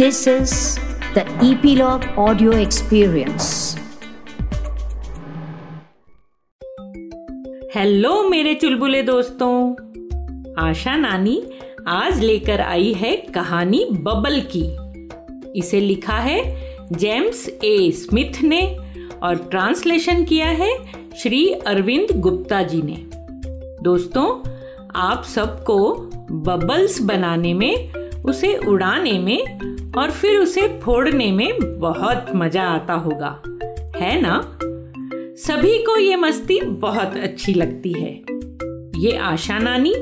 This is the Epilogue Audio Experience. Hello मेरे चुलबुले दोस्तों। आशा नानी आज लेकर आई है कहानी बबल की। इसे लिखा है जेम्स ए स्मिथ ने और ट्रांसलेशन किया है श्री अरविंद गुप्ता जी ने। दोस्तों, आप सबको बबल्स बनाने में उसे उड़ाने में और फिर उसे फोड़ने में बहुत मज़ा आता होगा। है ना? सभी को ये मस्ती बहुत अच्छी लगती है। ये आशा नानी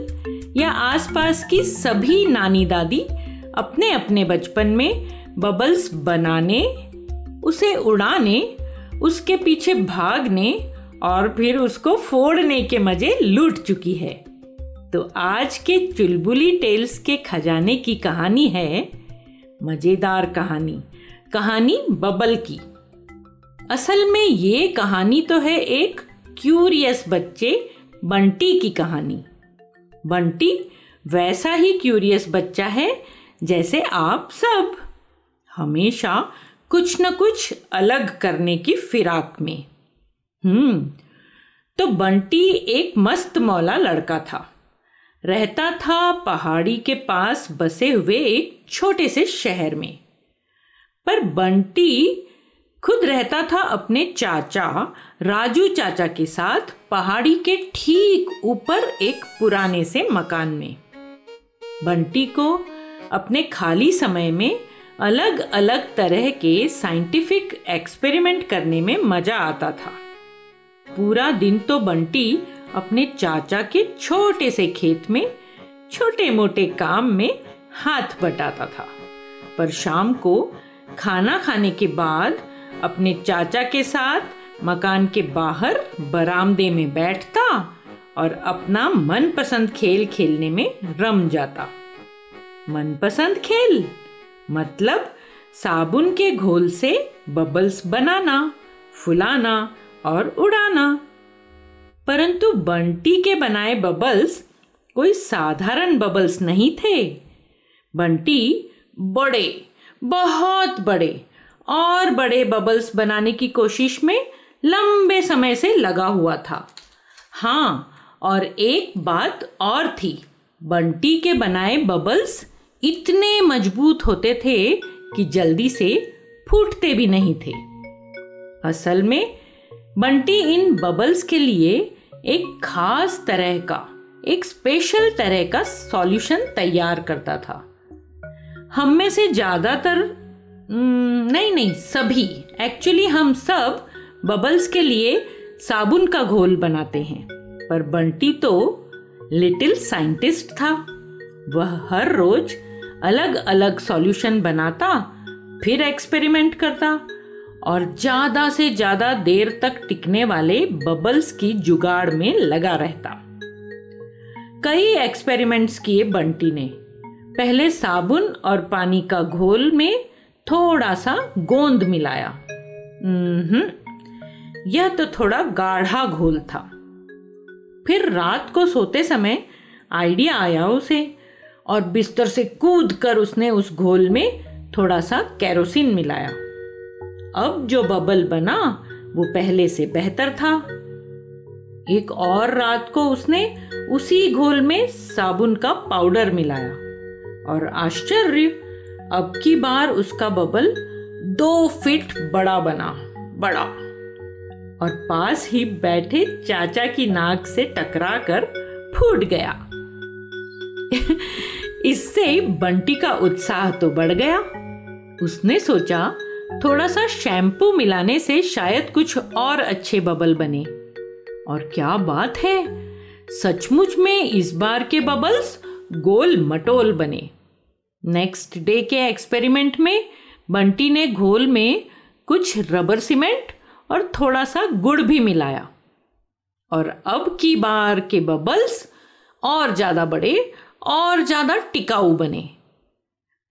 या आसपास की सभी नानी दादी अपने अपने बचपन में बबल्स बनाने, उसे उड़ाने, उसके पीछे भागने और फिर उसको फोड़ने के मज़े लूट चुकी है। तो आज के चुलबुली टेल्स के खजाने की कहानी है मज़ेदार कहानी कहानी बबल की। असल में ये कहानी तो है एक क्यूरियस बच्चे बंटी की कहानी। बंटी वैसा ही क्यूरियस बच्चा है जैसे आप सब। हमेशा कुछ न कुछ अलग करने की फिराक में। हम्म तो बंटी एक मस्त मौला लड़का था। रहता था पहाड़ी के पास बसे हुए एक छोटे से शहर में। पर बंटी खुद रहता था अपने चाचा, राजू चाचा के साथ पहाड़ी के ठीक ऊपर एक पुराने से मकान में। बंटी को अपने खाली समय में अलग अलग तरह के साइंटिफिक एक्सपेरिमेंट करने में मज़ा आता था। पूरा दिन तो बंटी अपने चाचा के छोटे से खेत में छोटे मोटे काम में हाथ बटाता था। पर शाम को खाना खाने के बाद अपने चाचा के साथ मकान के बाहर बरामदे में बैठता और अपना मनपसंद खेल खेलने में रम जाता। मनपसंद खेल मतलब साबुन के घोल से बबल्स बनाना, फुलाना और उड़ाना। परंतु बंटी के बनाए बबल्स कोई साधारण बबल्स नहीं थे। बंटी बड़े, बहुत बड़े और बड़े बबल्स बनाने की कोशिश में लंबे समय से लगा हुआ था। हाँ और एक बात और थी, बंटी के बनाए बबल्स इतने मज़बूत होते थे कि जल्दी से फूटते भी नहीं थे। असल में बंटी इन बबल्स के लिए एक खास तरह का, एक स्पेशल तरह का सॉल्यूशन तैयार करता था। हम में से ज़्यादातर नहीं नहीं, सभी एक्चुअली हम सब बबल्स के लिए साबुन का घोल बनाते हैं, पर बंटी तो लिटिल साइंटिस्ट था। वह हर रोज अलग अलग सॉल्यूशन बनाता, फिर एक्सपेरिमेंट करता और ज़्यादा से ज़्यादा देर तक टिकने वाले बबल्स की जुगाड़ में लगा रहता। कई एक्सपेरिमेंट्स किए बंटी ने। पहले साबुन और पानी का घोल में थोड़ा सा गोंद मिलाया। यह तो थोड़ा गाढ़ा घोल था। फिर रात को सोते समय आइडिया आया उसे और बिस्तर से कूद कर उसने उस घोल में थोड़ा सा कैरोसिन मिलाया। अब जो बबल बना, वो पहले से बेहतर था। एक और रात को उसने उसी घोल में साबुन का पाउडर मिलाया। और आश्चर्य, अब की बार उसका बबल दो फीट बड़ा बना, बड़ा। और पास ही बैठे चाचा की नाक से टकरा कर फूट गया। इससे बंटी का उत्साह तो बढ़ गया। उसने सोचा थोड़ा सा शैम्पू मिलाने से शायद कुछ और अच्छे बबल बने। और क्या बात है? सचमुच में इस बार के बबल्स गोल मटोल बने। नेक्स्ट डे के एक्सपेरिमेंट में बंटी ने घोल में कुछ रबर सीमेंट और थोड़ा सा गुड़ भी मिलाया। और अब की बार के बबल्स और ज़्यादा बड़े और ज़्यादा टिकाऊ बने।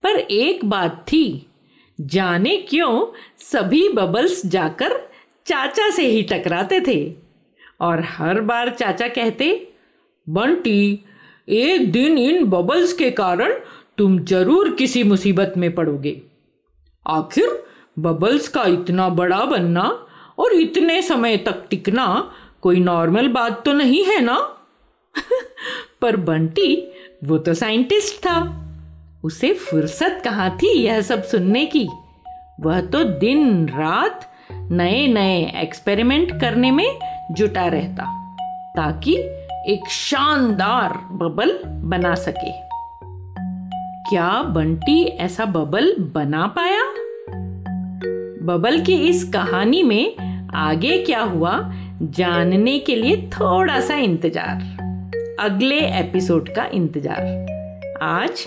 पर एक बात थी जाने क्यों सभी बबल्स जाकर चाचा से ही टकराते थे? और हर बार चाचा कहते, बंटी, एक दिन इन बबल्स के कारण तुम ज़रूर किसी मुसीबत में पड़ोगे। आखिर बबल्स का इतना बड़ा बनना और इतने समय तक टिकना कोई नॉर्मल बात तो नहीं है ना? पर बंटी, वो तो साइंटिस्ट था। उसे फुर्सत कहाँ थी यह सब सुनने की? वह तो दिन रात नए नए एक्सपेरिमेंट करने में जुटा रहता, ताकि एक शानदार बबल बना सके। क्या बंटी ऐसा बबल बना पाया? बबल की इस कहानी में आगे क्या हुआ, जानने के लिए थोड़ा सा इंतज़ार। अगले एपिसोड का इंतज़ार। आज